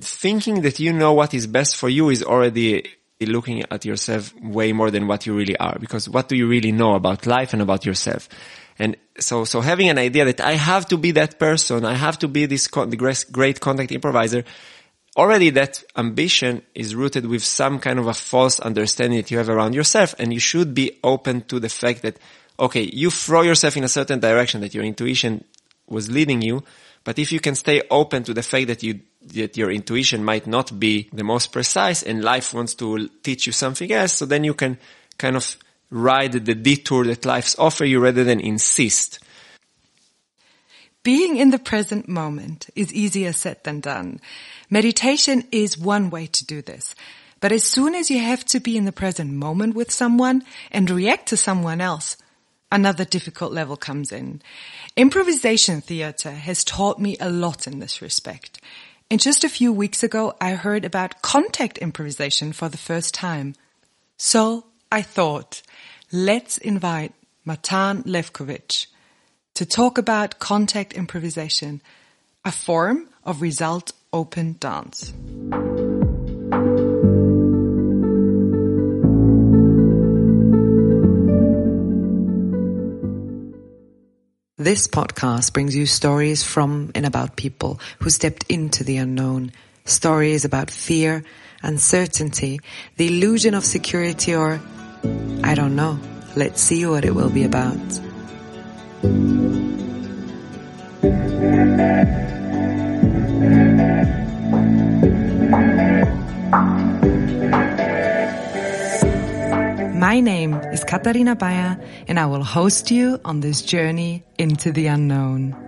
thinking that you know what is best for you is already looking at yourself way more than what you really are. Because what do you really know about life and about yourself? And so, so having an idea that I have to be that person, I have to be this con- great contact improviser, already that ambition is rooted with some kind of a false understanding that you have around yourself. And you should be open to the fact that, okay, you throw yourself in a certain direction that your intuition was leading you. But if you can stay open to the fact that you, that your intuition might not be the most precise and life wants to teach you something else, so then you can kind of ride the detour that life's offer you rather than insist. Being in the present moment is easier said than done. Meditation is one way to do this. But as soon as you have to be in the present moment with someone and react to someone else, another difficult level comes in. Improvisation theater has taught me a lot in this respect. And just a few weeks ago, I heard about contact improvisation for the first time. So I thought, let's invite Matan Levkovich to talk about contact improvisation, a form of result open dance. This podcast brings you stories from and about people who stepped into the unknown. Stories about fear, uncertainty, the illusion of security or, I don't know. Let's see what it will be about. My name is Katarina Bayer and I will host you on this journey into the unknown.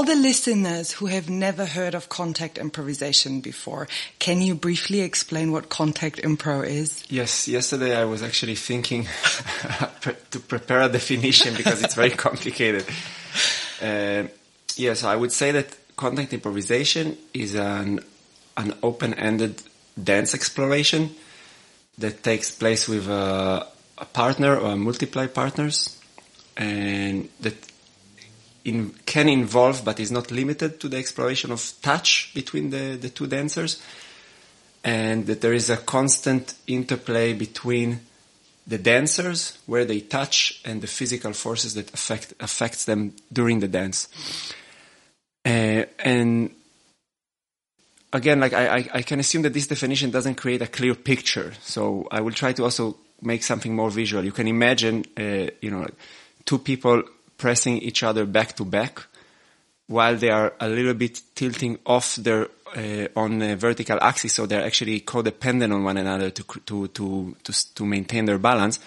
All the listeners who have never heard of contact improvisation before, can you briefly explain what contact impro is? Yes, yesterday I was actually thinking to prepare a definition because it's very complicated. Uh, yes, I would say that contact improvisation is an an open-ended dance exploration that takes place with a, a partner or multiple partners and that in, can involve, but is not limited to the exploration of touch between the, the two dancers, and that there is a constant interplay between the dancers, where they touch, and the physical forces that affect affects them during the dance. Uh, and again, like I, I, can assume that this definition doesn't create a clear picture, so I will try to also make something more visual. You can imagine, uh, you know, two people pressing each other back to back while they are a little bit tilting off their uh, on a vertical axis, so they're actually codependent on one another to to to to, to maintain their balance,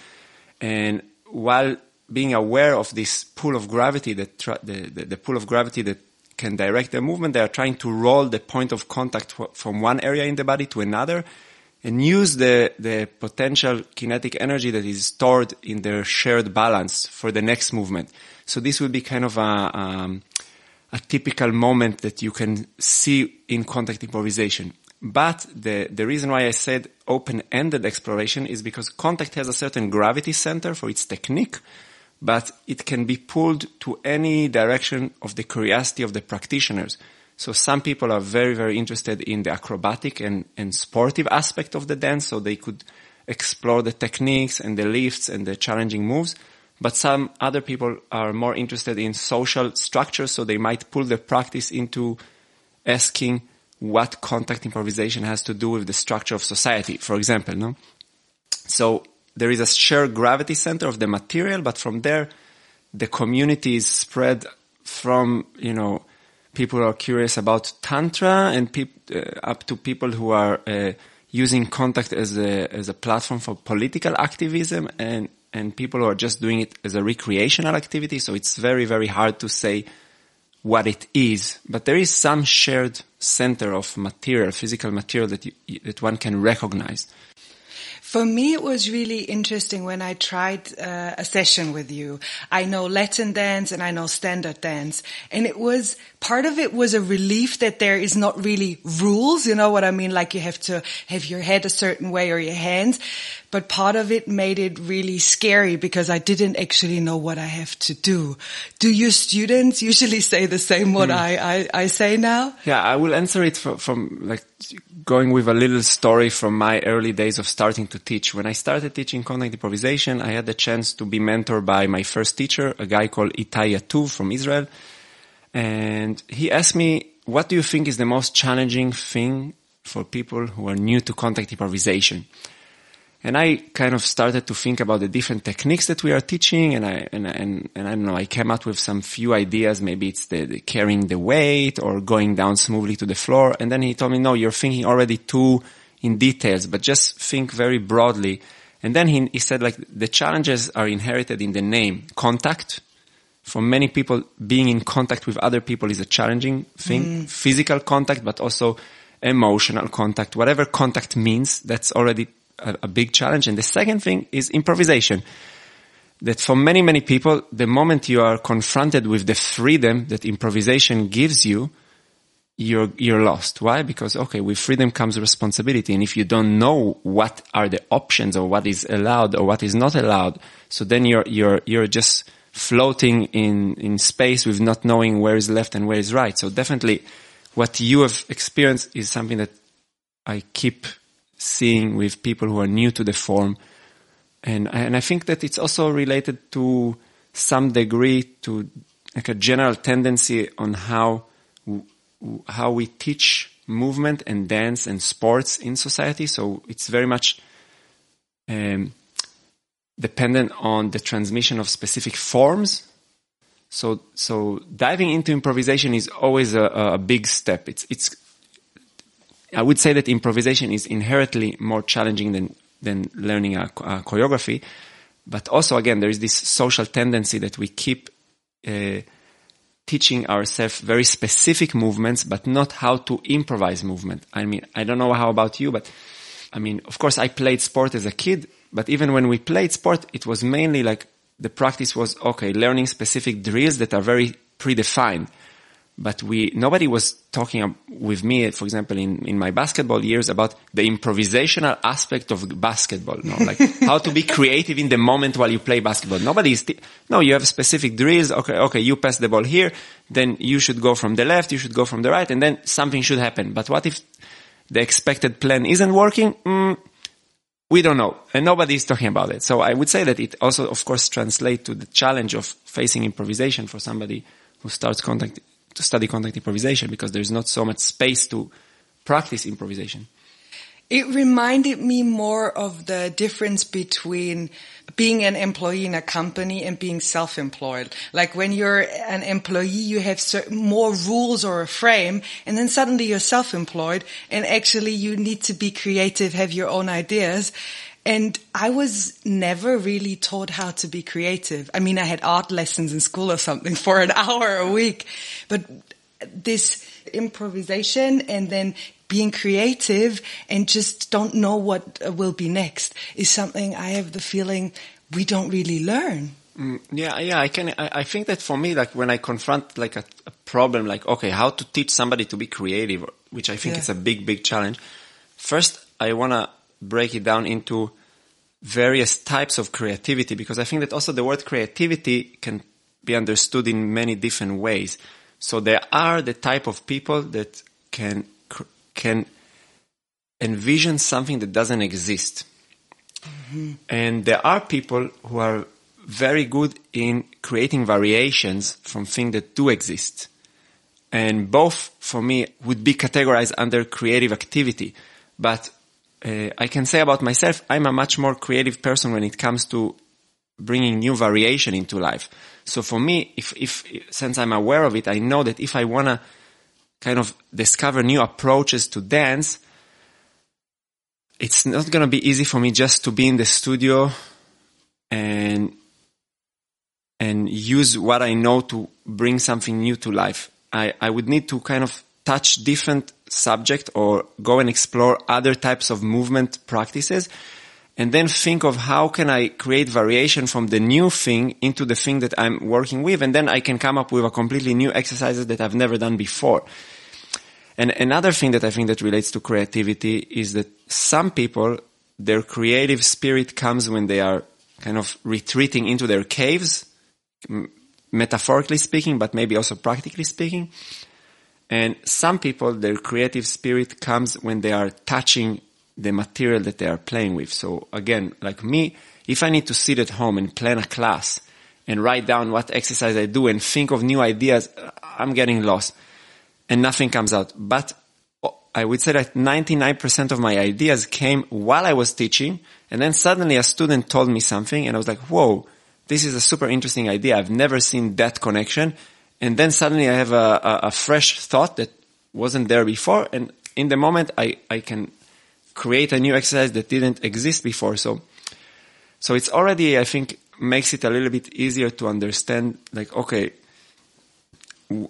and while being aware of this pull of gravity, that the, the, the pull of gravity that can direct their movement, they are trying to roll the point of contact from one area in the body to another, and use the, the potential kinetic energy that is stored in their shared balance for the next movement. So this will be kind of a, um, a typical moment that you can see in contact improvisation. But the, the reason why I said open-ended exploration is because contact has a certain gravity center for its technique, but it can be pulled to any direction of the curiosity of the practitioners. So some people are very, very interested in the acrobatic and, and sportive aspect of the dance, so they could explore the techniques and the lifts and the challenging moves. But some other people are more interested in social structure, so they might pull the practice into asking what contact improvisation has to do with the structure of society, for example, no? So there is a shared gravity center of the material, but from there, the community is spread from, you know, people are curious about tantra and peop- uh, up to people who are uh, using contact as a as a platform for political activism and and people who are just doing it as a recreational activity. So it's very very hard to say what it is, but there is some shared center of material, physical material that you, that one can recognize. For me, it was really interesting when I tried uh, a session with you. I know Latin dance and I know standard dance. And it was, part of it was a relief that there is not really rules. You know what I mean? Like you have to have your head a certain way or your hands. But part of it made it really scary because I didn't actually know what I have to do. Do your students usually say the same what mm. I, I, I, say now? Yeah, I will answer it from, from like going with a little story from my early days of starting to teach. When I started teaching contact improvisation, I had the chance to be mentored by my first teacher, a guy called Itai Yatuv from Israel. And he asked me, what do you think is the most challenging thing for people who are new to contact improvisation? And I kind of started to think about the different techniques that we are teaching. And I, and, and, and I don't know, I came out with some few ideas. Maybe it's the, the, carrying the weight or going down smoothly to the floor. And then he told me, no, you're thinking already too in details, but just think very broadly. And then he, he said like the challenges are inherited in the name contact. For many people, being in contact with other people is a challenging thing. Mm. Physical contact, but also emotional contact. Whatever contact means, that's already a, a big challenge. And the second thing is improvisation. That for many, many people, the moment you are confronted with the freedom that improvisation gives you, you're, you're lost. Why? Because, okay, with freedom comes responsibility. And if you don't know what are the options or what is allowed or what is not allowed, so then you're, you're, you're just floating in, in space with not knowing where is left and where is right. So definitely what you have experienced is something that I keep seeing with people who are new to the form. And, and I think that it's also related to some degree to like a general tendency on how, how we teach movement and dance and sports in society. So it's very much, um, dependent on the transmission of specific forms. So, so diving into improvisation is always a, a big step. It's, it's I would say that improvisation is inherently more challenging than than learning a, a choreography. But also, again, there is this social tendency that we keep uh, teaching ourselves very specific movements, but not how to improvise movement. I mean, I don't know how about you, but I mean, of course, I played sport as a kid, but even when we played sport, it was mainly like the practice was okay, learning specific drills that are very predefined but we nobody was talking with me, for example, in, in my basketball years about the improvisational aspect of basketball. No? Like how to be creative in the moment while you play basketball. Nobody is, no, you have specific drills. Okay, okay, you pass the ball here, then you should go from the left, you should go from the right, and then something should happen. But what if the expected plan isn't working? Mm, we don't know, and nobody is talking about it. So I would say that it also, of course, translates to the challenge of facing improvisation for somebody who starts contact to study contact improvisation because there's not so much space to practice improvisation. It reminded me more of the difference between being an employee in a company and being self-employed. Like when you're an employee, you have certain more rules or a frame, and then suddenly you're self-employed, and actually you need to be creative, have your own ideas. And I was never really taught how to be creative. I mean, I had art lessons in school or something for an hour a week, but this improvisation and then being creative and just don't know what will be next is something I have the feeling we don't really learn. Mm, yeah, yeah, I can. I, I, think that for me, like when I confront like a, a, problem, like okay, how to teach somebody to be creative, which I think yeah. is a big, big challenge. First, I wanna break it down into various types of creativity because I think that also the word creativity can be understood in many different ways. So there are the type of people that can can envision something that doesn't exist. Mm-hmm. And there are people who are very good in creating variations from things that do exist. And both for me would be categorized under creative activity. But uh, I can say about myself, I'm a much more creative person when it comes to bringing new variation into life. So for me, if, if, since I'm aware of it, I know that if I want to kind of discover new approaches to dance, it's not going to be easy for me just to be in the studio and, and use what I know to bring something new to life. I, I would need to kind of touch different subject or go and explore other types of movement practices. and then think of how can I create variation from the new thing into the thing that I'm working with. And then I can come up with a completely new exercises that I've never done before. And another thing that I think that relates to creativity is that some people, their creative spirit comes when they are kind of retreating into their caves, metaphorically speaking, but maybe also practically speaking. And some people, their creative spirit comes when they are touching the material that they are playing with. So again, like me, if I need to sit at home and plan a class and write down what exercise I do and think of new ideas, I'm getting lost and nothing comes out. But oh, I would say that 99% of my ideas came while I was teaching. And then suddenly a student told me something and I was like, whoa, this is a super interesting idea. I've never seen that connection. And then suddenly I have a, a, a fresh thought that wasn't there before. And in the moment I, I can create a new exercise that didn't exist before. So, so it's already, I think, makes it a little bit easier to understand, like, okay,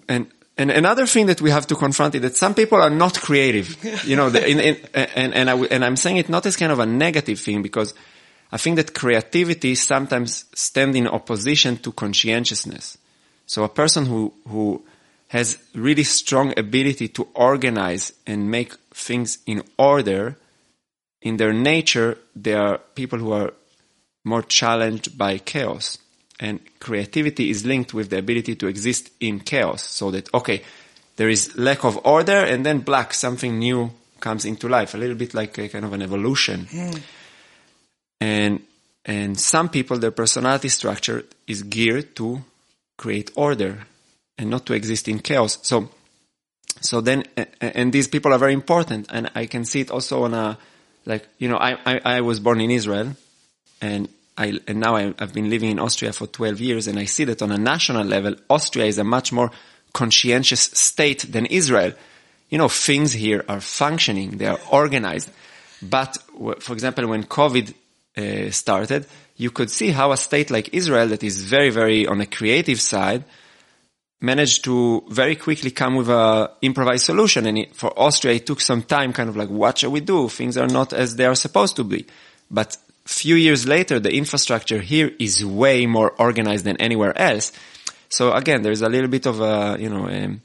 and, and another thing that we have to confront is that some people are not creative, you know, in, in, and, and, I, and I'm saying it not as kind of a negative thing because I think that creativity sometimes stands in opposition to conscientiousness. So a person who, who has really strong ability to organize and make things in order in their nature, they are people who are more challenged by chaos. And creativity is linked with the ability to exist in chaos. So that, okay, there is lack of order and then black, something new comes into life, a little bit like a kind of an evolution. Mm. And, and some people, their personality structure is geared to create order and not to exist in chaos. So, so then, and these people are very important. And I can see it also on a, like you know I, I, I was born in Israel and I and now I, have been living in Austria for 12 years and I see that on a national level Austria is a much more conscientious state than Israel you know things here are functioning they are organized but for example when covid uh, started you could see how a state like Israel that is very very on a creative side managed to very quickly come with a improvised solution. And it, for Austria, it took some time, kind of like, what shall we do? Things are not as they are supposed to be. But few years later, the infrastructure here is way more organized than anywhere else. So again, there's a little bit of a, you know, a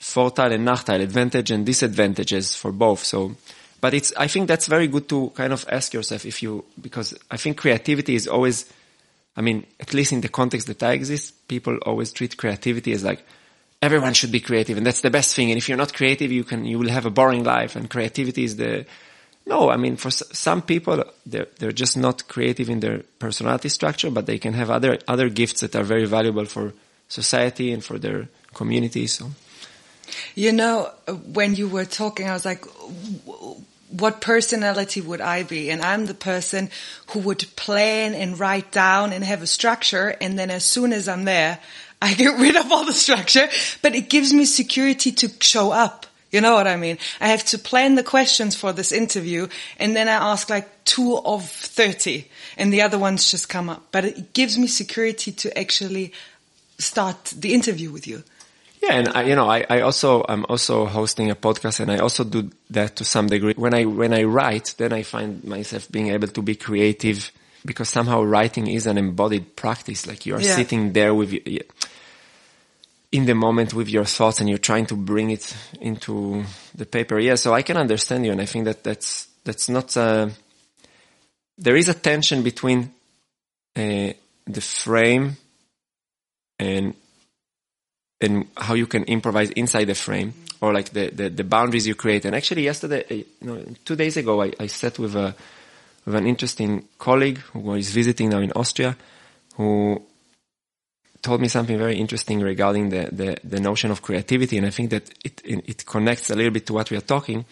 Vorteil and Nachteil, advantage and disadvantages for both. So, but it's, I think that's very good to kind of ask yourself if you, because I think creativity is always, I mean, at least in the context that I exist, people always treat creativity as like, everyone should be creative and that's the best thing. And if you're not creative, you can, you will have a boring life and creativity is the, no, I mean, for some people, they're, they're just not creative in their personality structure, but they can have other, other gifts that are very valuable for society and for their community. So. You know, when you were talking, I was like, what personality would I be? And I'm the person who would plan and write down and have a structure. And then as soon as I'm there, I get rid of all the structure, but it gives me security to show up. You know what I mean? I have to plan the questions for this interview and then I ask like two of 30 and the other ones just come up. But it gives me security to actually start the interview with you. Yeah, and I, you know, I, I also I'm also hosting a podcast, and I also do that to some degree. When I when I write, then I find myself being able to be creative because somehow writing is an embodied practice. Like you are yeah. sitting there with in the moment with your thoughts, and you're trying to bring it into the paper. Yeah, so I can understand you, and I think that that's that's not. A, there is a tension between uh, the frame and and how you can improvise inside the frame or like the, the, the, boundaries you create. And actually yesterday, eh, you know, two days ago, I, I sat with a, with an interesting colleague who is visiting now in Austria who told me something very interesting regarding the, the, the notion of creativity. And I think that it, it connects a little bit to what we are talking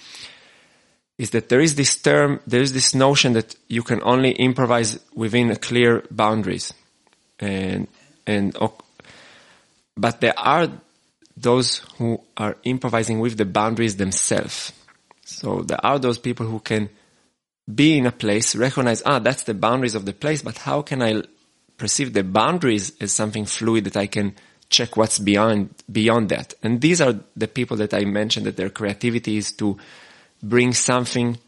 is that there is this term, there is this notion that you can only improvise within clear boundaries. And, and but there are those who are improvising with the boundaries themselves. So there are those people who can be in a place, recognize, ah, that's the boundaries of the place, but how can I perceive the boundaries as something fluid that I can check what's beyond, beyond that? And these are the people that I mentioned that their creativity is to bring something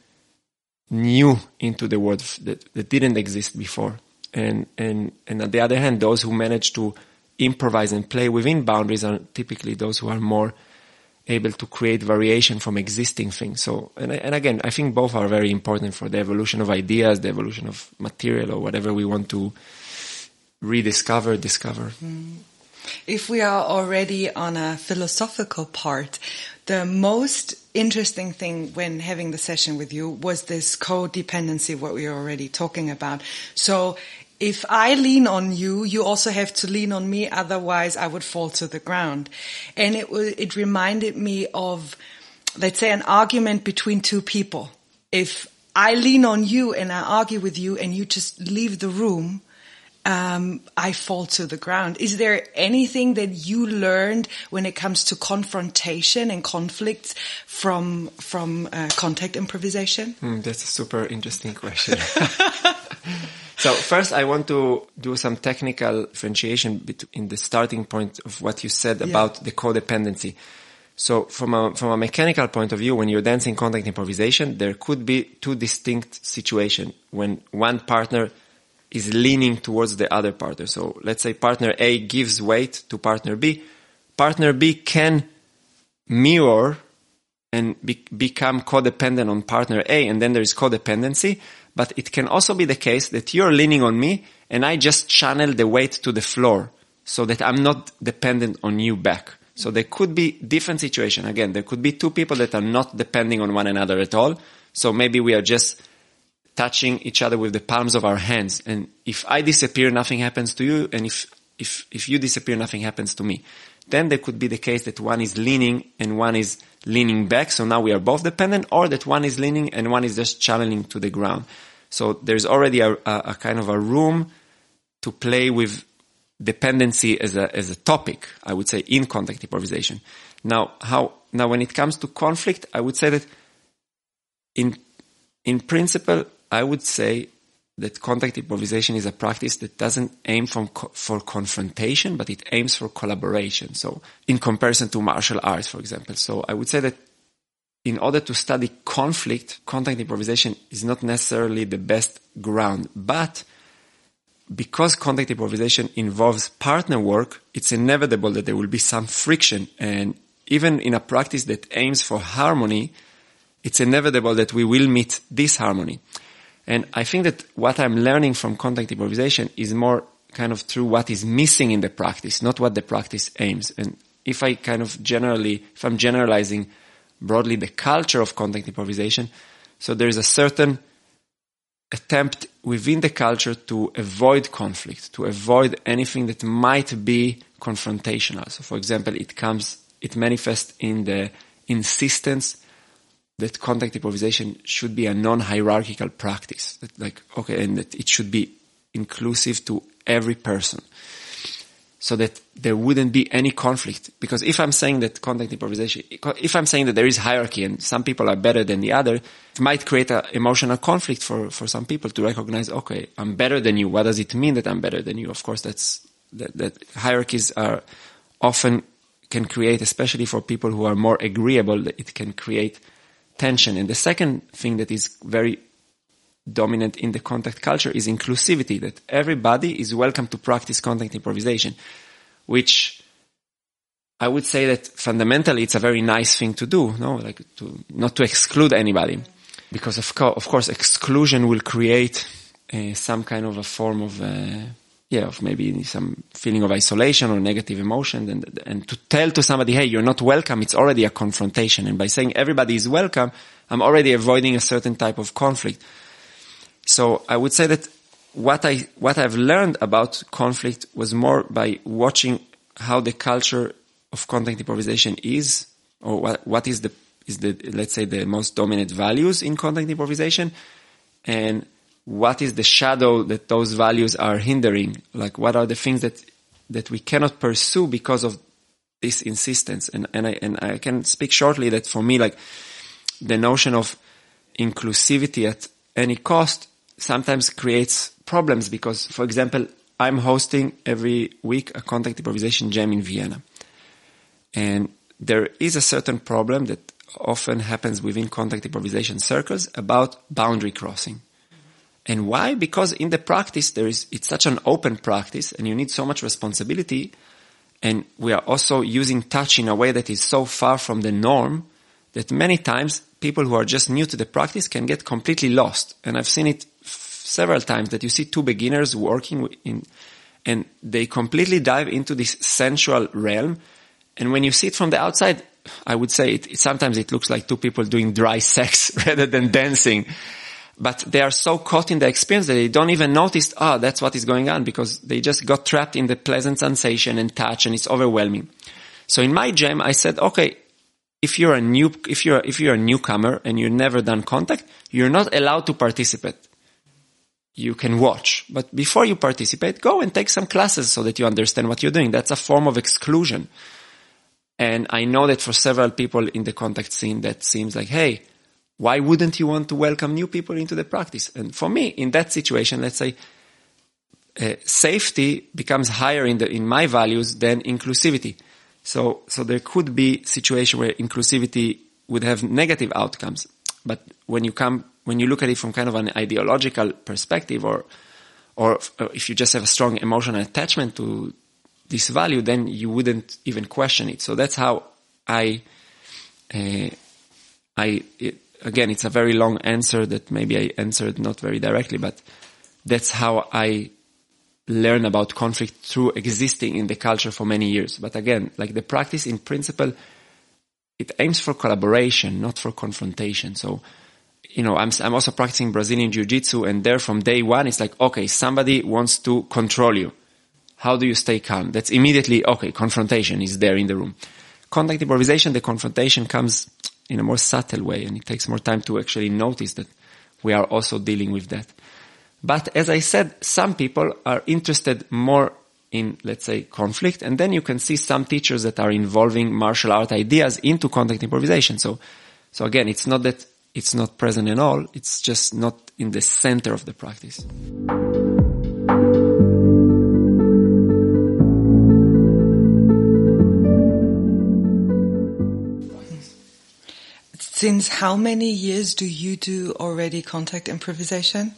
new into the world that, that didn't exist before. And, and, and on the other hand, those who manage to improvise and play within boundaries are typically those who are more able to create variation from existing things. So, and, and again, I think both are very important for the evolution of ideas, the evolution of material or whatever we want to rediscover, discover. Mm. If we are already on a philosophical part, the most interesting thing when having the session with you was this codependency, what we were already talking about. So if I lean on you, you also have to lean on me. Otherwise I would fall to the ground. And it was, it reminded me of, let's say an argument between two people. If I lean on you and I argue with you and you just leave the room, um, I fall to the ground. Is there anything that you learned when it comes to confrontation and conflicts from from uh, contact improvisation? Mm, that's a super interesting question. so first, I want to do some technical differentiation in the starting point of what you said yeah. about the codependency. So from a, from a mechanical point of view, when you're dancing contact improvisation, there could be two distinct situations when one partner is leaning towards the other partner. So let's say partner A gives weight to partner B. Partner B can mirror and be, become codependent on partner A and then there is codependency. But it can also be the case that you're leaning on me and I just channel the weight to the floor so that I'm not dependent on you back. So there could be different situation. Again, there could be two people that are not depending on one another at all. So maybe we are just touching each other with the palms of our hands. And if I disappear, nothing happens to you. And if, if, if you disappear, nothing happens to me. Then there could be the case that one is leaning and one is leaning back. So now we are both dependent or that one is leaning and one is just channeling to the ground. So there's already a, a, a kind of a room to play with dependency as a, as a topic, I would say, in contact improvisation. Now, how, now when it comes to conflict, I would say that in, in principle, I would say that contact improvisation is a practice that doesn't aim for, for confrontation, but it aims for collaboration. So in comparison to martial arts, for example. So I would say that in order to study conflict, contact improvisation is not necessarily the best ground, but because contact improvisation involves partner work, it's inevitable that there will be some friction. And even in a practice that aims for harmony, it's inevitable that we will meet disharmony. And I think that what I'm learning from contact improvisation is more kind of through what is missing in the practice, not what the practice aims. And if I kind of generally, if I'm generalizing broadly the culture of contact improvisation, so there's a certain attempt within the culture to avoid conflict, to avoid anything that might be confrontational. So for example, it comes, it manifests in the insistence that contact improvisation should be a non-hierarchical practice. That like, okay, and that it should be inclusive to every person. So that there wouldn't be any conflict. Because if I'm saying that contact improvisation, if I'm saying that there is hierarchy and some people are better than the other, it might create an emotional conflict for, for some people to recognize, okay, I'm better than you. What does it mean that I'm better than you? Of course, that's, that, that hierarchies are often can create, especially for people who are more agreeable, it can create tension. And the second thing that is very dominant in the contact culture is inclusivity, that everybody is welcome to practice contact improvisation, which I would say that fundamentally it's a very nice thing to do, no, like to, not to exclude anybody. Because of, co- of course exclusion will create uh, some kind of a form of uh, yeah, of maybe some feeling of isolation or negative emotion and, and to tell to somebody, hey, you're not welcome, it's already a confrontation. And by saying everybody is welcome, I'm already avoiding a certain type of conflict. So I would say that what I, what I've learned about conflict was more by watching how the culture of contact improvisation is, or what, what is the, is the, let's say the most dominant values in contact improvisation and what is the shadow that those values are hindering? Like what are the things that that we cannot pursue because of this insistence? And and I and I can speak shortly that for me, like the notion of inclusivity at any cost sometimes creates problems because, for example, I'm hosting every week a contact improvisation jam in Vienna. And there is a certain problem that often happens within contact improvisation circles about boundary crossing. And why? Because in the practice, there is, it's such an open practice and you need so much responsibility. And we are also using touch in a way that is so far from the norm that many times people who are just new to the practice can get completely lost. And I've seen it several times that you see two beginners working in, and they completely dive into this sensual realm. And when you see it from the outside, I would say it, it sometimes it looks like two people doing dry sex rather than dancing but they are so caught in the experience that they don't even notice, ah, oh, that's what is going on because they just got trapped in the pleasant sensation and touch and it's overwhelming. So in my jam, I said, okay, if you're a new, if you're, if you're a newcomer and you've never done contact, you're not allowed to participate. You can watch, but before you participate, go and take some classes so that you understand what you're doing. That's a form of exclusion. And I know that for several people in the contact scene, that seems like, hey, why wouldn't you want to welcome new people into the practice? And for me, in that situation, let's say, uh, safety becomes higher in the in my values than inclusivity. So so there could be situation where inclusivity would have negative outcomes. But when you come when you look at it from kind of an ideological perspective, or or if you just have a strong emotional attachment to this value, then you wouldn't even question it. So that's how I uh, I. It, again, it's a very long answer that maybe I answered not very directly, but that's how I learn about conflict through existing in the culture for many years. But again, like the practice in principle, it aims for collaboration, not for confrontation. So, you know, I'm, I'm also practicing Brazilian Jiu-Jitsu and there from day one, it's like, okay, somebody wants to control you. How do you stay calm? That's immediately, okay, confrontation is there in the room. Contact improvisation, the confrontation comes in a more subtle way and it takes more time to actually notice that we are also dealing with that. But as I said, some people are interested more in, let's say, conflict. And then you can see some teachers that are involving martial art ideas into contact improvisation. So, so again, it's not that it's not present at all. It's just not in the center of the practice. Since how many years do you do already contact improvisation?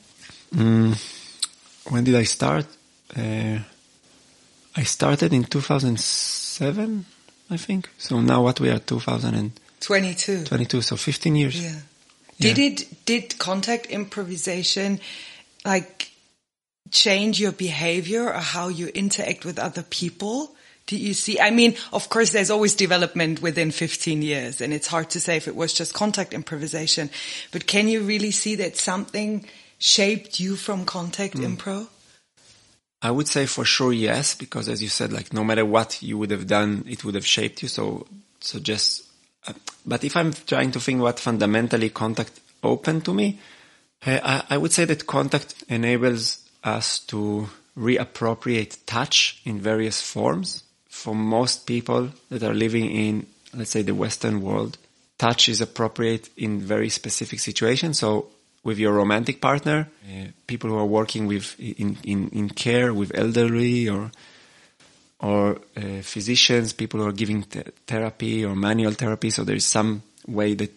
Mm, when did I start? Uh, I started in 2007, I think. So now what we are 2022. 22, so 15 years. Yeah. Did yeah. it, did contact improvisation like change your behavior or how you interact with other people? do you see? I mean, of course, there's always development within 15 years, and it's hard to say if it was just contact improvisation. But can you really see that something shaped you from contact mm. impro? I would say for sure yes, because as you said, like no matter what you would have done, it would have shaped you. So, so just. But if I'm trying to think what fundamentally contact opened to me, I, I would say that contact enables us to reappropriate touch in various forms for most people that are living in, let's say, the Western world, touch is appropriate in very specific situations. So with your romantic partner, people who are working with in, in, in care with elderly or or uh, physicians, people who are giving therapy or manual therapy. So there is some way that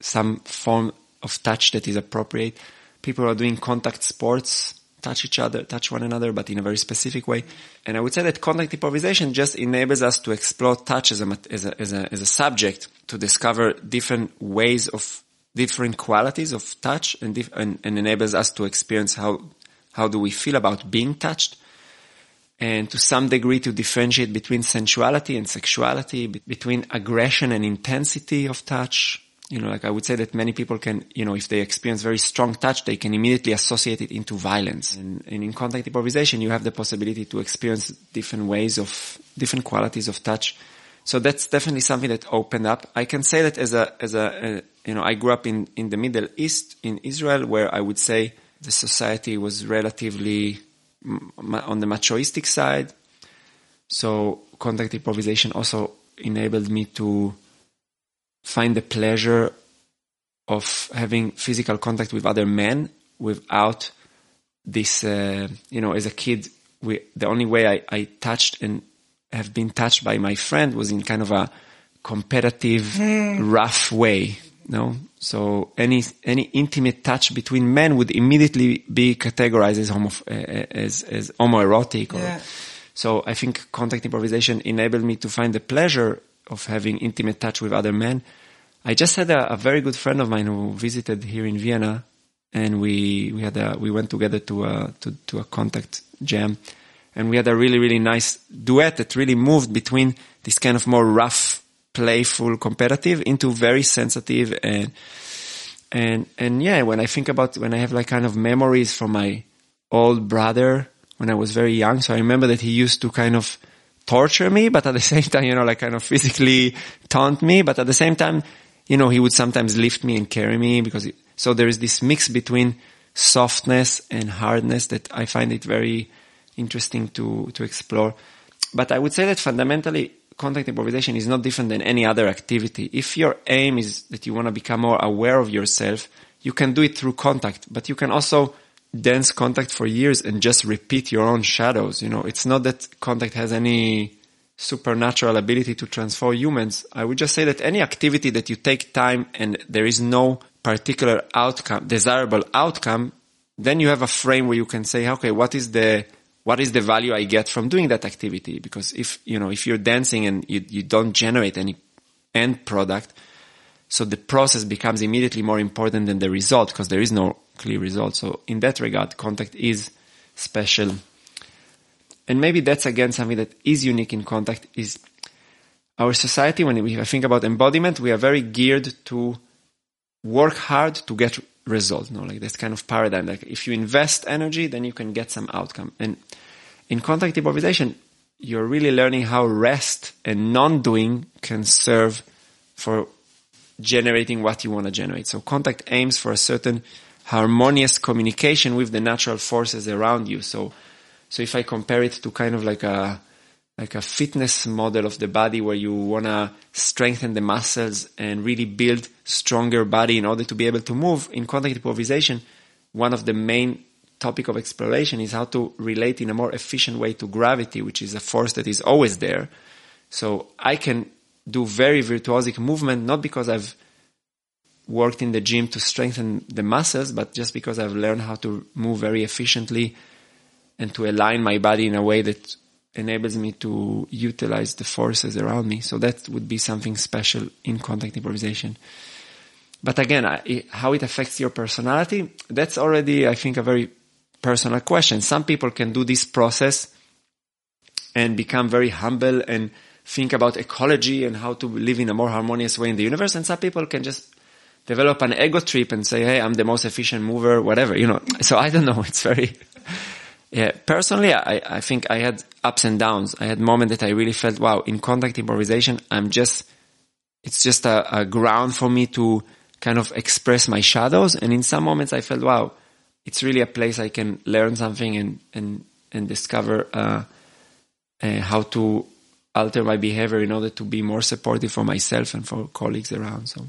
some form of touch that is appropriate. People are doing contact sports, touch each other, touch one another, but in a very specific way. And I would say that contact improvisation just enables us to explore touch as a, as a, as a, as a subject to discover different ways of different qualities of touch and, dif- and, and enables us to experience how, how do we feel about being touched and to some degree to differentiate between sensuality and sexuality, between aggression and intensity of touch, you know, like I would say that many people can, you know, if they experience very strong touch, they can immediately associate it into violence. And, and in contact improvisation, you have the possibility to experience different ways of, different qualities of touch. So that's definitely something that opened up. I can say that as a, as a, uh, you know, I grew up in, in the Middle East, in Israel, where I would say the society was relatively on the machoistic side. So contact improvisation also enabled me to find the pleasure of having physical contact with other men without this, uh, you know, as a kid, we, the only way I, I touched and have been touched by my friend was in kind of a competitive, rough way. you No, so any any intimate touch between men would immediately be categorized as homo eh, eh, as as homoerotic. Or, Yeah. So I think contact improvisation enabled me to find the pleasure of having intimate touch with other men. I just had a, a very good friend of mine who visited here in Vienna, and we we had a we went together to a to, to a contact jam, and we had a really really nice duet that really moved between this kind of more rough, playful, competitive into very sensitive and and and yeah. When I think about when I have like kind of memories from my old brother when I was very young, so I remember that he used to kind of torture me, but at the same time, you know, like kind of physically taunt me, but at the same time, you know, he would sometimes lift me and carry me because, it, so there is this mix between softness and hardness that I find it very interesting to, to explore. But I would say that fundamentally contact improvisation is not different than any other activity. If your aim is that you want to become more aware of yourself, you can do it through contact, but you can also dance contact for years and just repeat your own shadows. You know, it's not that contact has any supernatural ability to transform humans. I would just say that any activity that you take time and there is no particular outcome, desirable outcome, then you have a frame where you can say, okay, what is the, what is the value I get from doing that activity? Because if, you know, if you're dancing and you, you don't generate any end product, so the process becomes immediately more important than the result because there is no clear result. So in that regard, contact is special. And maybe that's again something that is unique in contact is our society. When we think about embodiment, we are very geared to work hard to get results. No, like this kind of paradigm. Like if you invest energy, then you can get some outcome. And in contact improvisation, you're really learning how rest and non-doing can serve for generating what you want to generate. So contact aims for a certain harmonious communication with the natural forces around you. So, so if I compare it to kind of like a, like a fitness model of the body where you want to strengthen the muscles and really build stronger body in order to be able to move in contact improvisation, one of the main topic of exploration is how to relate in a more efficient way to gravity, which is a force that is always there. So I can do very virtuosic movement, not because I've worked in the gym to strengthen the muscles, but just because I've learned how to move very efficiently and to align my body in a way that enables me to utilize the forces around me. So that would be something special in contact improvisation. But again, I, how it affects your personality, that's already, I think, a very personal question. Some people can do this process and become very humble and think about ecology and how to live in a more harmonious way in the universe. And some people can just develop an ego trip and say, Hey, I'm the most efficient mover, whatever, you know. So I don't know. It's very, yeah. Personally, I, I think I had ups and downs. I had moments that I really felt, wow, in contact improvisation, I'm just, it's just a, a ground for me to kind of express my shadows. And in some moments I felt, wow, it's really a place I can learn something and, and, and discover, uh, uh, how to alter my behavior in order to be more supportive for myself and for colleagues around. So.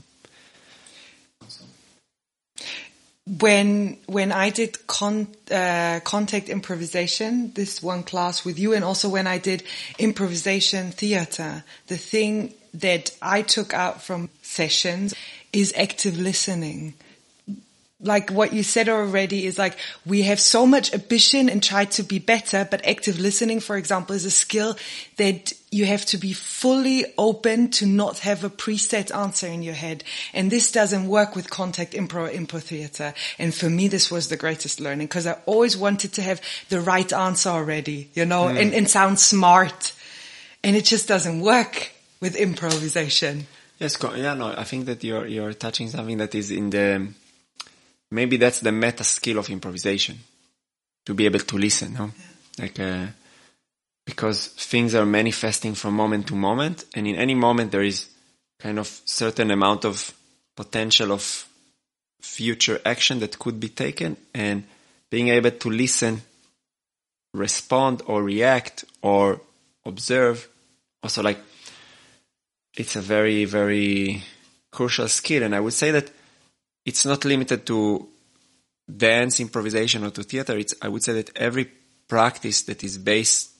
When when I did con, uh, contact improvisation, this one class with you, and also when I did improvisation theater, the thing that I took out from sessions is active listening. Like what you said already is like we have so much ambition and try to be better, but active listening, for example, is a skill that you have to be fully open to not have a preset answer in your head. And this doesn't work with contact impro, impro theater. And for me, this was the greatest learning because I always wanted to have the right answer already, you know, mm. and, and sound smart. And it just doesn't work with improvisation. Yes, yeah, no, I think that you're, you're touching something that is in the, maybe that's the meta skill of improvisation to be able to listen, no? Like, uh, because things are manifesting from moment to moment and in any moment there is kind of certain amount of potential of future action that could be taken and being able to listen respond or react or observe also like it's a very very crucial skill and i would say that it's not limited to dance improvisation or to theater it's i would say that every practice that is based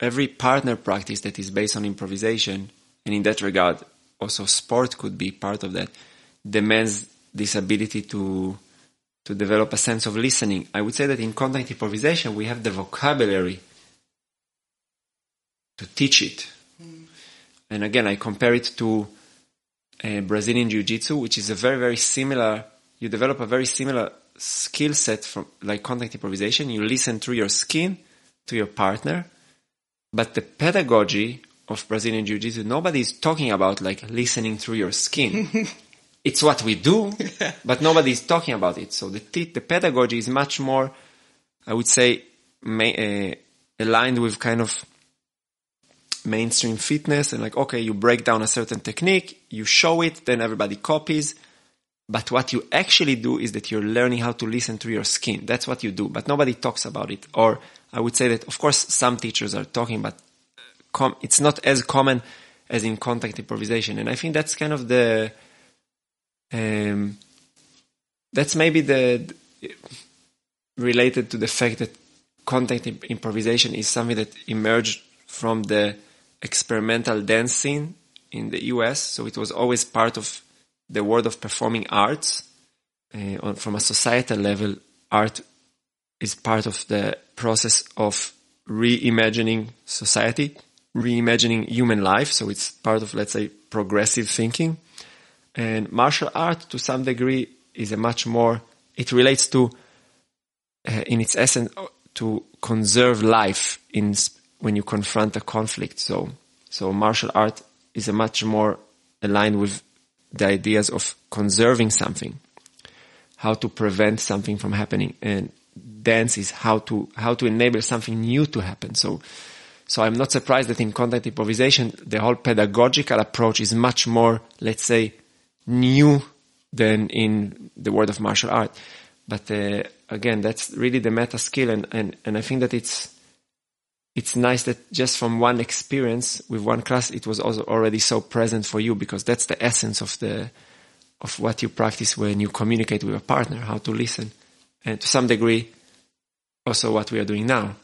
every partner practice that is based on improvisation and in that regard, also sport could be part of that, demands this ability to to develop a sense of listening. I would say that in contact improvisation, we have the vocabulary to teach it. Mm. And again, I compare it to uh, Brazilian Jiu Jitsu, which is a very, very similar, you develop a very similar skill set from like contact improvisation. You listen through your skin to your partner, but the pedagogy of Brazilian Jiu Jitsu, nobody is talking about like listening through your skin. it's what we do, but nobody is talking about it. So the, the pedagogy is much more, I would say, uh, aligned with kind of mainstream fitness and like, okay, you break down a certain technique, you show it, then everybody copies. But what you actually do is that you're learning how to listen to your skin. That's what you do, but nobody talks about it. Or I would say that, of course, some teachers are talking, but com- it's not as common as in contact improvisation. And I think that's kind of the, um, that's maybe the, the related to the fact that contact improvisation is something that emerged from the experimental dance scene in the US. So it was always part of the world of performing arts. Uh, on, from a societal level, art is part of the process of reimagining society, reimagining human life. So it's part of, let's say, progressive thinking. And martial art, to some degree, is a much more, it relates to, uh, in its essence, to conserve life in, when you confront a conflict. So, so martial art is a much more aligned with the ideas of conserving something, how to prevent something from happening. And dance is how to, how to enable something new to happen. So, so I'm not surprised that in contact improvisation, the whole pedagogical approach is much more, let's say, new than in the world of martial art. But uh, again, that's really the meta skill, and, and, and I think that it's it's nice that just from one experience with one class, it was also already so present for you because that's the essence of the of what you practice when you communicate with a partner, how to listen, and to some degree, also what we are doing now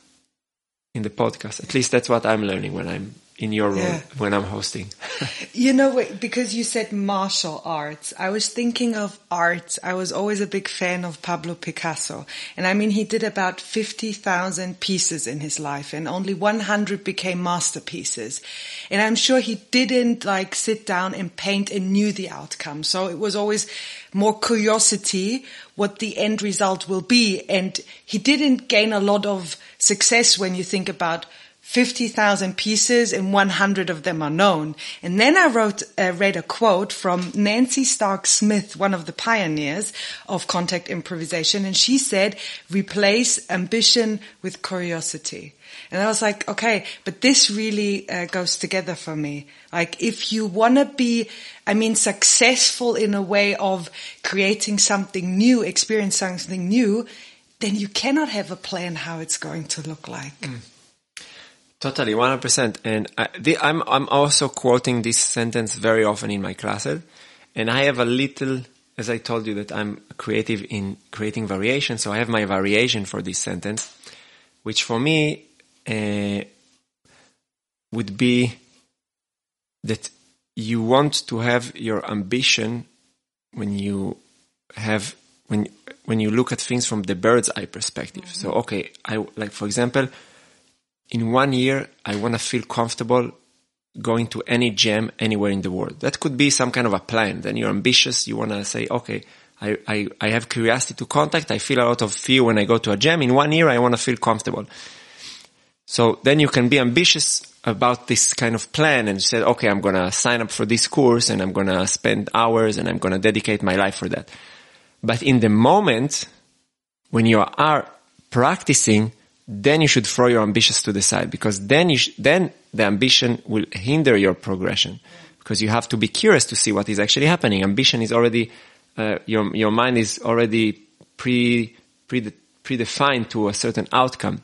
in the podcast. At least that's what I'm learning when I'm in your role yeah. when I'm hosting. you know, because you said martial arts, I was thinking of art. I was always a big fan of Pablo Picasso. And I mean, he did about 50,000 pieces in his life and only 100 became masterpieces. And I'm sure he didn't like sit down and paint and knew the outcome. So it was always more curiosity what the end result will be. And he didn't gain a lot of success when you think about 50,000 pieces and 100 of them are known. And then I wrote, uh, read a quote from Nancy Stark Smith, one of the pioneers of contact improvisation. And she said, replace ambition with curiosity. And I was like, okay, but this really uh, goes together for me. Like if you want to be, I mean, successful in a way of creating something new, experience something new, then you cannot have a plan how it's going to look like. Mm. Totally, 100%. And I, the, I'm, I'm also quoting this sentence very often in my classes. And I have a little, as I told you that I'm creative in creating variation. So I have my variation for this sentence, which for me, uh, would be that you want to have your ambition when you have when when you look at things from the bird's eye perspective. Mm-hmm. So okay, I like for example, in one year, I want to feel comfortable going to any gym anywhere in the world. That could be some kind of a plan. Then you're ambitious. You want to say, okay, I, I, I have curiosity to contact. I feel a lot of fear when I go to a gym. In one year, I want to feel comfortable. So then you can be ambitious about this kind of plan and say, okay, I'm going to sign up for this course and I'm going to spend hours and I'm going to dedicate my life for that. But in the moment when you are practicing, then you should throw your ambitions to the side because then you sh- then the ambition will hinder your progression because you have to be curious to see what is actually happening. Ambition is already uh, your your mind is already pre pre predefined to a certain outcome,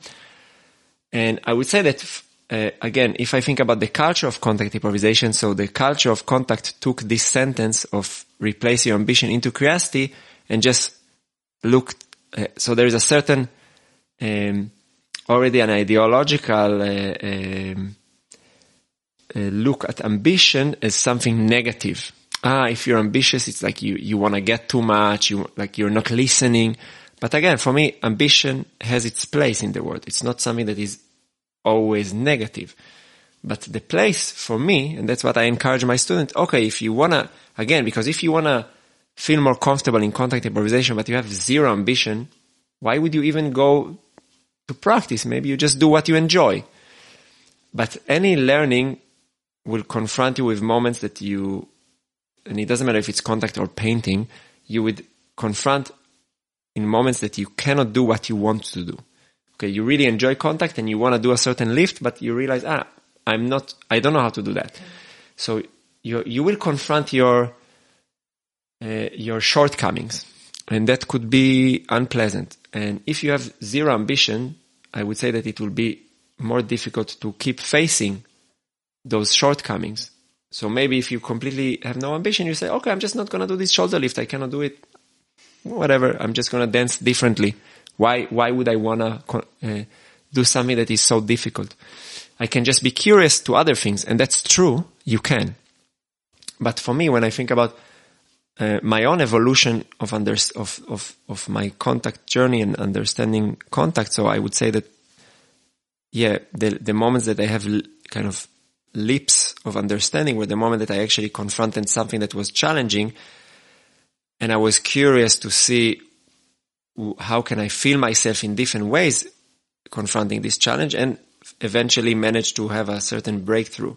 and I would say that. Uh, again, if I think about the culture of contact improvisation, so the culture of contact took this sentence of replace your ambition into curiosity and just looked. Uh, so there is a certain um, already an ideological uh, um, uh, look at ambition as something negative. Ah, if you're ambitious, it's like you, you want to get too much, you, like you're not listening. But again, for me, ambition has its place in the world. It's not something that is always negative. But the place for me, and that's what I encourage my students, okay, if you wanna, again, because if you wanna feel more comfortable in contact improvisation, but you have zero ambition, why would you even go to practice? Maybe you just do what you enjoy. But any learning will confront you with moments that you, and it doesn't matter if it's contact or painting, you would confront in moments that you cannot do what you want to do. Okay, you really enjoy contact and you want to do a certain lift, but you realize, ah, I'm not, I don't know how to do that. So you, you will confront your, uh, your shortcomings and that could be unpleasant. And if you have zero ambition, I would say that it will be more difficult to keep facing those shortcomings. So maybe if you completely have no ambition, you say, okay, I'm just not going to do this shoulder lift. I cannot do it. Whatever. I'm just going to dance differently. Why, why would I want to uh, do something that is so difficult? I can just be curious to other things. And that's true. You can. But for me, when I think about uh, my own evolution of, under, of, of, of my contact journey and understanding contact, so I would say that, yeah, the, the moments that I have l- kind of leaps of understanding were the moment that I actually confronted something that was challenging. And I was curious to see how can I feel myself in different ways confronting this challenge and eventually managed to have a certain breakthrough.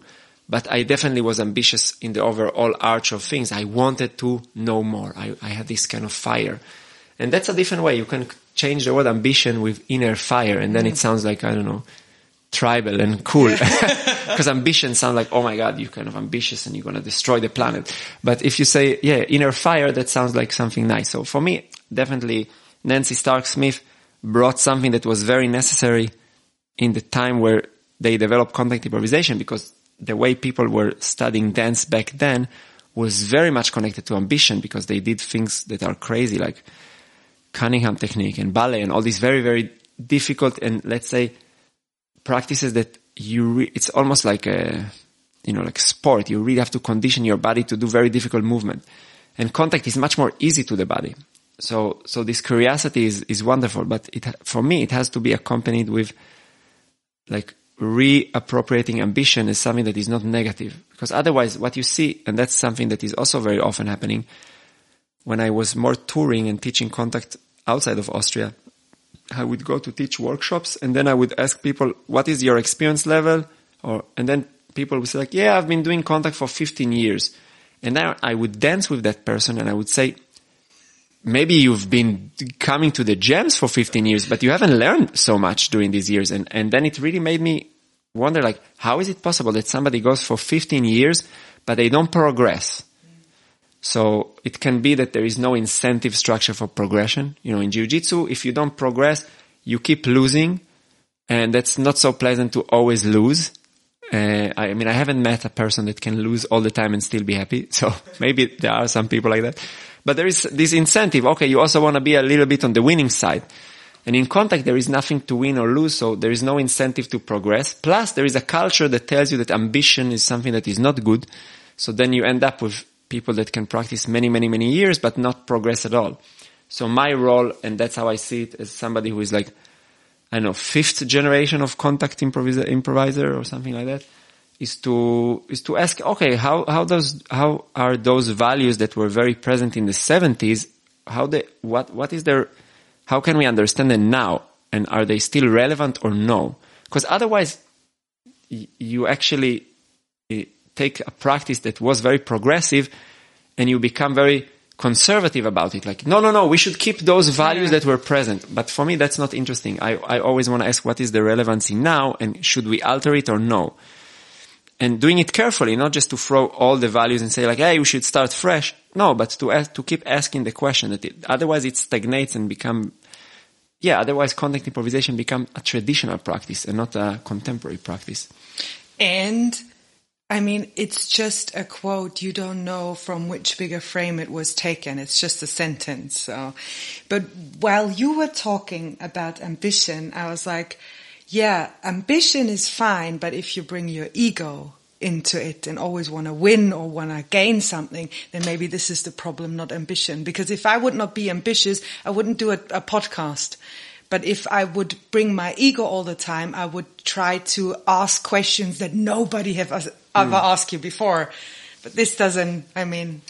But I definitely was ambitious in the overall arch of things. I wanted to know more. I, I had this kind of fire. And that's a different way. You can change the word ambition with inner fire and then mm. it sounds like, I don't know, tribal and cool. Because ambition sounds like, oh my God, you're kind of ambitious and you're going to destroy the planet. But if you say, yeah, inner fire, that sounds like something nice. So for me, definitely Nancy Stark Smith brought something that was very necessary in the time where they developed contact improvisation because the way people were studying dance back then was very much connected to ambition because they did things that are crazy like Cunningham technique and ballet and all these very, very difficult and let's say practices that you, re- it's almost like a, you know, like sport. You really have to condition your body to do very difficult movement and contact is much more easy to the body. So, so this curiosity is, is wonderful, but it, for me, it has to be accompanied with like reappropriating ambition as something that is not negative. Because otherwise what you see, and that's something that is also very often happening, when I was more touring and teaching contact outside of Austria, I would go to teach workshops and then I would ask people, what is your experience level? Or, and then people would say like, yeah, I've been doing contact for 15 years. And then I would dance with that person and I would say, maybe you've been coming to the jams for 15 years, but you haven't learned so much during these years. And, and then it really made me wonder, like, how is it possible that somebody goes for 15 years, but they don't progress? So it can be that there is no incentive structure for progression. You know, in jiu-jitsu, if you don't progress, you keep losing and that's not so pleasant to always lose. Uh, I mean, I haven't met a person that can lose all the time and still be happy. So maybe there are some people like that. But there is this incentive. Okay, you also want to be a little bit on the winning side. And in contact, there is nothing to win or lose, so there is no incentive to progress. Plus, there is a culture that tells you that ambition is something that is not good. So then you end up with people that can practice many, many, many years, but not progress at all. So my role, and that's how I see it, as somebody who is like, I don't know, fifth generation of contact improviser, improviser or something like that, is to is to ask, okay, how how does how are those values that were very present in the seventies? How they what what is their how can we understand them now? And are they still relevant or no? Because otherwise, you actually eh, take a practice that was very progressive and you become very conservative about it. Like, no, no, no, we should keep those values that were present. But for me, that's not interesting. I, I always want to ask what is the relevancy now and should we alter it or no? and doing it carefully, not just to throw all the values and say like, hey, we should start fresh. No, but to ask, to keep asking the question that it, otherwise it stagnates and become, yeah, otherwise contact improvisation become a traditional practice and not a contemporary practice. And I mean, it's just a quote. You don't know from which bigger frame it was taken. It's just a sentence. So, but while you were talking about ambition, I was like, yeah, ambition is fine, but if you bring your ego into it and always want to win or want to gain something, then maybe this is the problem, not ambition. Because if I would not be ambitious, I wouldn't do a, a podcast. But if I would bring my ego all the time, I would try to ask questions that nobody have ever mm. asked you before. But this doesn't, I mean.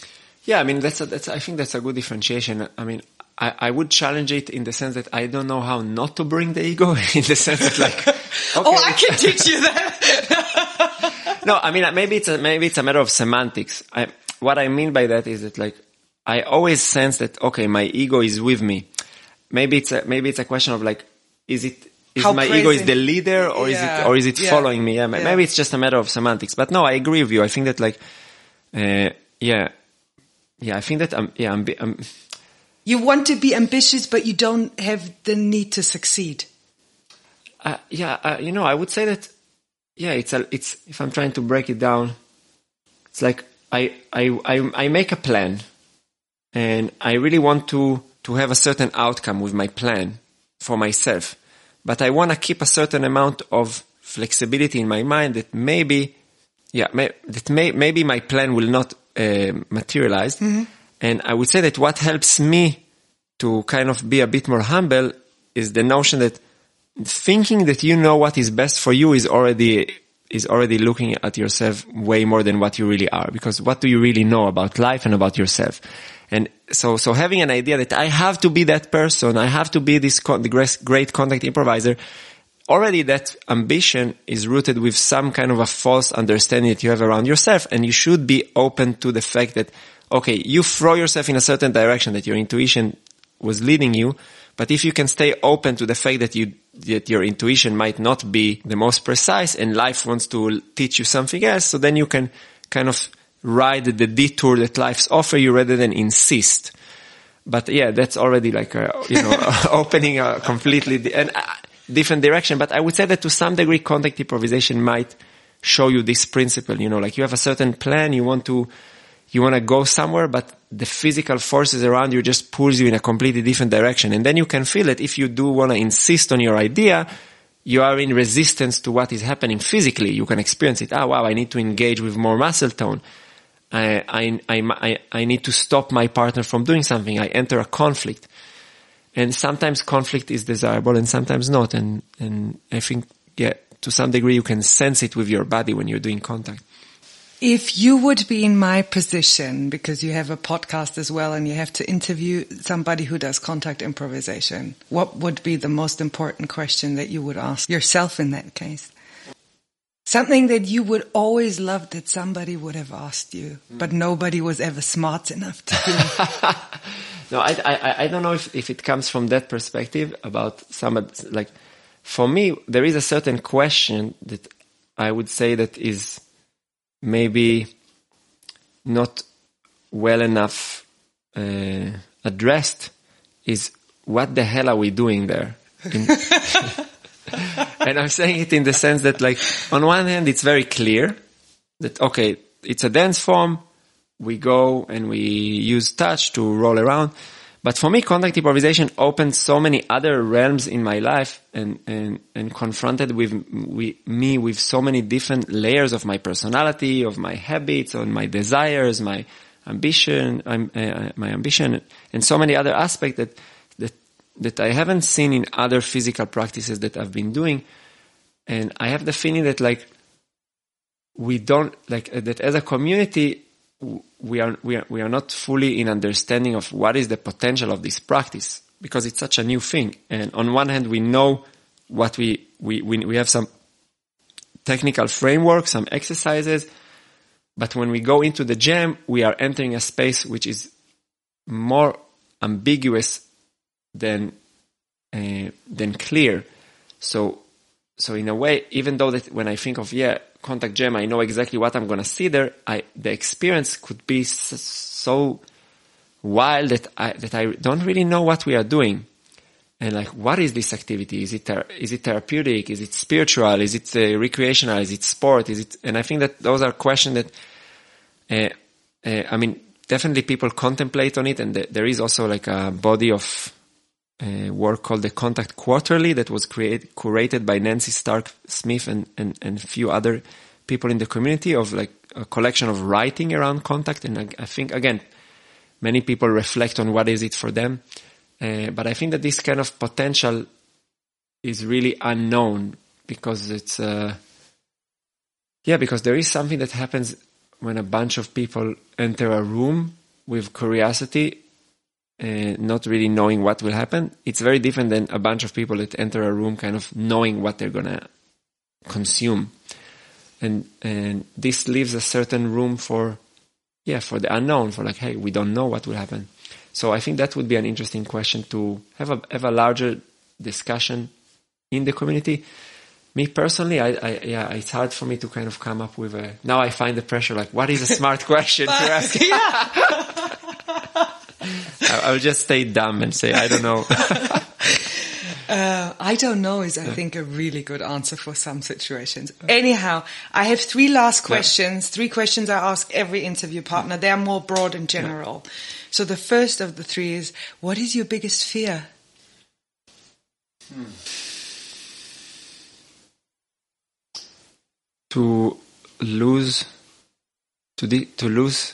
Yeah, I mean, that's, a, that's, I think that's a good differentiation. I mean, I, I, would challenge it in the sense that I don't know how not to bring the ego in the sense that like, okay. oh, I can teach you that. no, I mean, maybe it's a, maybe it's a matter of semantics. I, what I mean by that is that like, I always sense that, okay, my ego is with me. Maybe it's a, maybe it's a question of like, is it, is How my crazy. ego is the leader or yeah. is it, or is it yeah. following me? Yeah, yeah, maybe it's just a matter of semantics, but no, I agree with you. I think that like, uh, yeah, yeah, I think that I'm, yeah, I'm, I'm you want to be ambitious, but you don't have the need to succeed. Uh, yeah, uh, you know, I would say that, yeah, it's a, it's, if I'm trying to break it down, it's like I, I, I, I make a plan and I really want to, to have a certain outcome with my plan for myself, but I want to keep a certain amount of flexibility in my mind that maybe, yeah, may, that may, maybe my plan will not uh, materialize. Mm-hmm. And I would say that what helps me to kind of be a bit more humble is the notion that thinking that you know what is best for you is already is already looking at yourself way more than what you really are. Because what do you really know about life and about yourself? And so so having an idea that i have to be that person i have to be this con- great contact improviser already that ambition is rooted with some kind of a false understanding that you have around yourself. And you should be open to the fact that okay you throw yourself in a certain direction that your intuition was leading you. But if you can stay open to the fact that you that your intuition might not be the most precise and life wants to teach you something else, so then you can kind of ride the detour that life's offer you rather than insist. But yeah, that's already like a, you know, opening a completely di- and different direction. But I would say that to some degree, contact improvisation might show you this principle. You know, like you have a certain plan, you want to you want to go somewhere, but the physical forces around you just pulls you in a completely different direction. And then you can feel it if you do want to insist on your idea, you are in resistance to what is happening physically. You can experience it. Ah, wow, I need to engage with more muscle tone. I, I, I, I need to stop my partner from doing something. I enter a conflict. And sometimes conflict is desirable and sometimes not. And, and I think, yeah, to some degree you can sense it with your body when you're doing contact. If you would be in my position, because you have a podcast as well and you have to interview somebody who does contact improvisation, what would be the most important question that you would ask yourself in that case? Something that you would always love that somebody would have asked you, mm. but nobody was ever smart enough to do. no, I, I, I don't know if, if it comes from that perspective about some, like, for me, there is a certain question that I would say that is, maybe not well enough uh, addressed is what the hell are we doing there? In, and I'm saying it in the sense that like on one hand it's very clear that okay it's a dance form we go and we use touch to roll around but for me, contact improvisation opened so many other realms in my life and, and, and confronted with, me with so many different layers of my personality, of my habits, of my desires, my ambition, uh, my ambition, and so many other aspects that, that, that I haven't seen in other physical practices that I've been doing. And I have the feeling that like, we don't, like, that as a community, we are, we are, we are not fully in understanding of what is the potential of this practice because it's such a new thing. And on one hand, we know what we, we, we, we have some technical framework, some exercises, but when we go into the gym, we are entering a space which is more ambiguous than, uh, than clear. So, so in a way, even though that when I think of, yeah, contact jam, I know exactly what I'm going to see there. I, the experience could be so wild that I, that I don't really know what we are doing. And like, what is this activity? Is it, is it therapeutic? Is it spiritual? Is it uh, recreational? Is it sport? Is it, and I think that those are questions that, uh, uh, I mean, definitely people contemplate on it. And th- there is also like a body of uh, work called the Contact Quarterly that was created, curated by Nancy Stark Smith and, and, and a few other people in the community of like a collection of writing around contact. And I, I think again, many people reflect on what is it for them. Uh, but I think that this kind of potential is really unknown because it's, uh, yeah, because there is something that happens when a bunch of people enter a room with curiosity uh, not really knowing what will happen. It's very different than a bunch of people that enter a room kind of knowing what they're gonna consume. And, and this leaves a certain room for, yeah, for the unknown, for like, hey, we don't know what will happen. So I think that would be an interesting question to have a, have a larger discussion in the community. Me personally, I, I, yeah, it's hard for me to kind of come up with a, now I find the pressure like, what is a smart question to ask? will just stay dumb and say, I don't know. Uh, I don't know is, I think, a really good answer for some situations. Anyhow, I have three last questions, three questions I ask every interview partner. They are more broad and general. So the first of the three is, what is your biggest fear? Hmm. To lose, to, to lose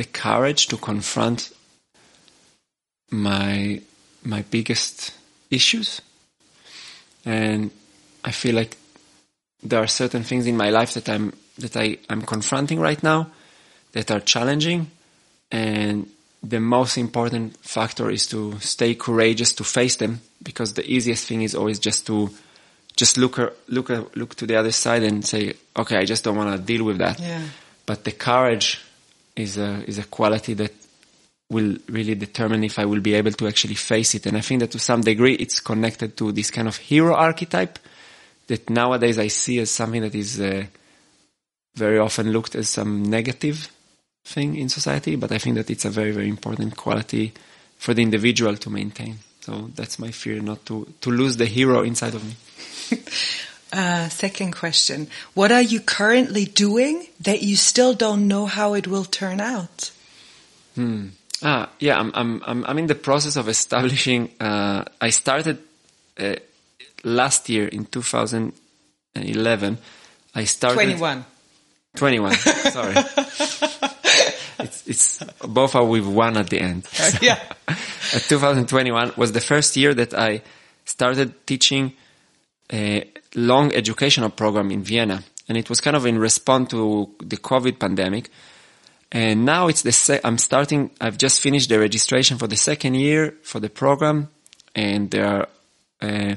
the courage to confront my my biggest issues. And I feel like there are certain things in my life that I'm that I, I'm confronting right now that are challenging. And the most important factor is to stay courageous to face them because the easiest thing is always just to just look look look to the other side and say okay I just don't want to deal with that. Yeah. but the courage is a is a quality that will really determine if I will be able to actually face it. And I think that to some degree it's connected to this kind of hero archetype that nowadays I see as something that is uh, very often looked as some negative thing in society, but I think that it's a very, very important quality for the individual to maintain. So that's my fear, not to, to lose the hero inside of me. Uh, second question. What are you currently doing that you still don't know how it will turn out? Hmm. Ah, yeah, I'm, I'm, I'm, I'm in the process of establishing, uh, I started, uh, last year in 2011. I started. 21. 21. Sorry. it's, it's both are with one at the end. So, yeah. 2021 was the first year that I started teaching a long educational program in Vienna. And it was kind of in response to the COVID pandemic. And now it's the, se- I'm starting, I've just finished the registration for the second year for the program. And there are a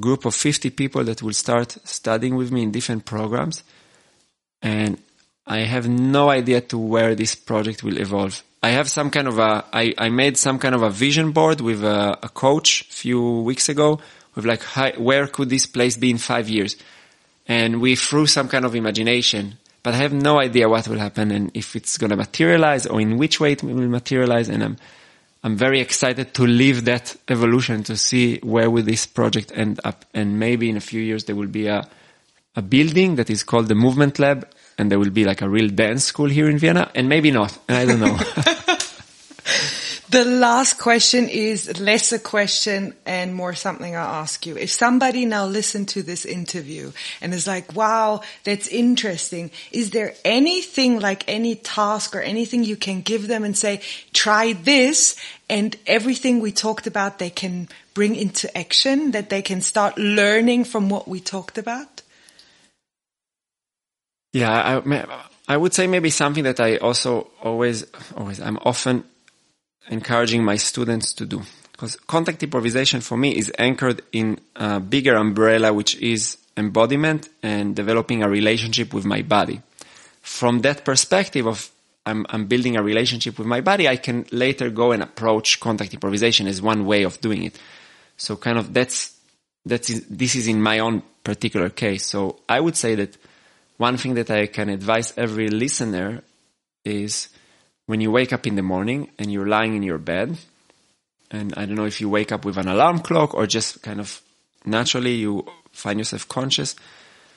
group of 50 people that will start studying with me in different programs. And I have no idea to where this project will evolve. I have some kind of a, I, I made some kind of a vision board with a, a coach a few weeks ago with like, where could this place be in five years? And we threw some kind of imagination, but I have no idea what will happen and if it's going to materialize or in which way it will materialize. And I'm, I'm very excited to live that evolution to see where will this project end up. And maybe in a few years there will be a, a building that is called the Movement Lab and there will be like a real dance school here in Vienna and maybe not. And I don't know. The last question is less a question and more something I ask you. If somebody now listened to this interview and is like, wow, that's interesting. Is there anything like any task or anything you can give them and say, try this and everything we talked about they can bring into action, that they can start learning from what we talked about? Yeah, I, I would say maybe something that I also always, always, I'm often encouraging my students to do. Because contact improvisation for me is anchored in a bigger umbrella, which is embodiment and developing a relationship with my body. From that perspective of I'm, I'm building a relationship with my body, I can later go and approach contact improvisation as one way of doing it. So kind of that's, that's, this is in my own particular case. So I would say that one thing that I can advise every listener is when you wake up in the morning and you're lying in your bed, and I don't know if you wake up with an alarm clock or just kind of naturally you find yourself conscious.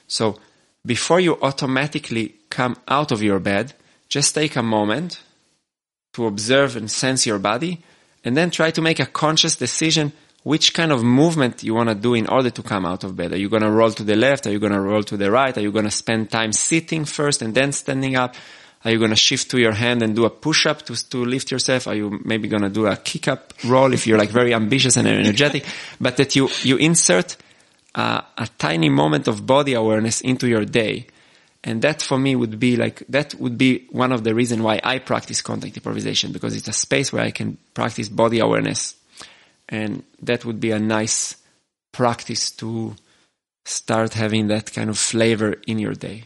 So before you automatically come out of your bed, just take a moment to observe and sense your body and then try to make a conscious decision. which kind of movement you want to do in order to come out of bed. Are you going to roll to the left? Are you going to roll to the right? Are you going to spend time sitting first and then standing up? Are you going to shift to your hand and do a push up to, to lift yourself? Are you maybe going to do a kick up roll if you're like very ambitious and energetic? but that you, you insert a, a tiny moment of body awareness into your day. And that for me would be like, that would be one of the reasons why I practice contact improvisation because it's a space where I can practice body awareness. And that would be a nice practice to start having that kind of flavor in your day.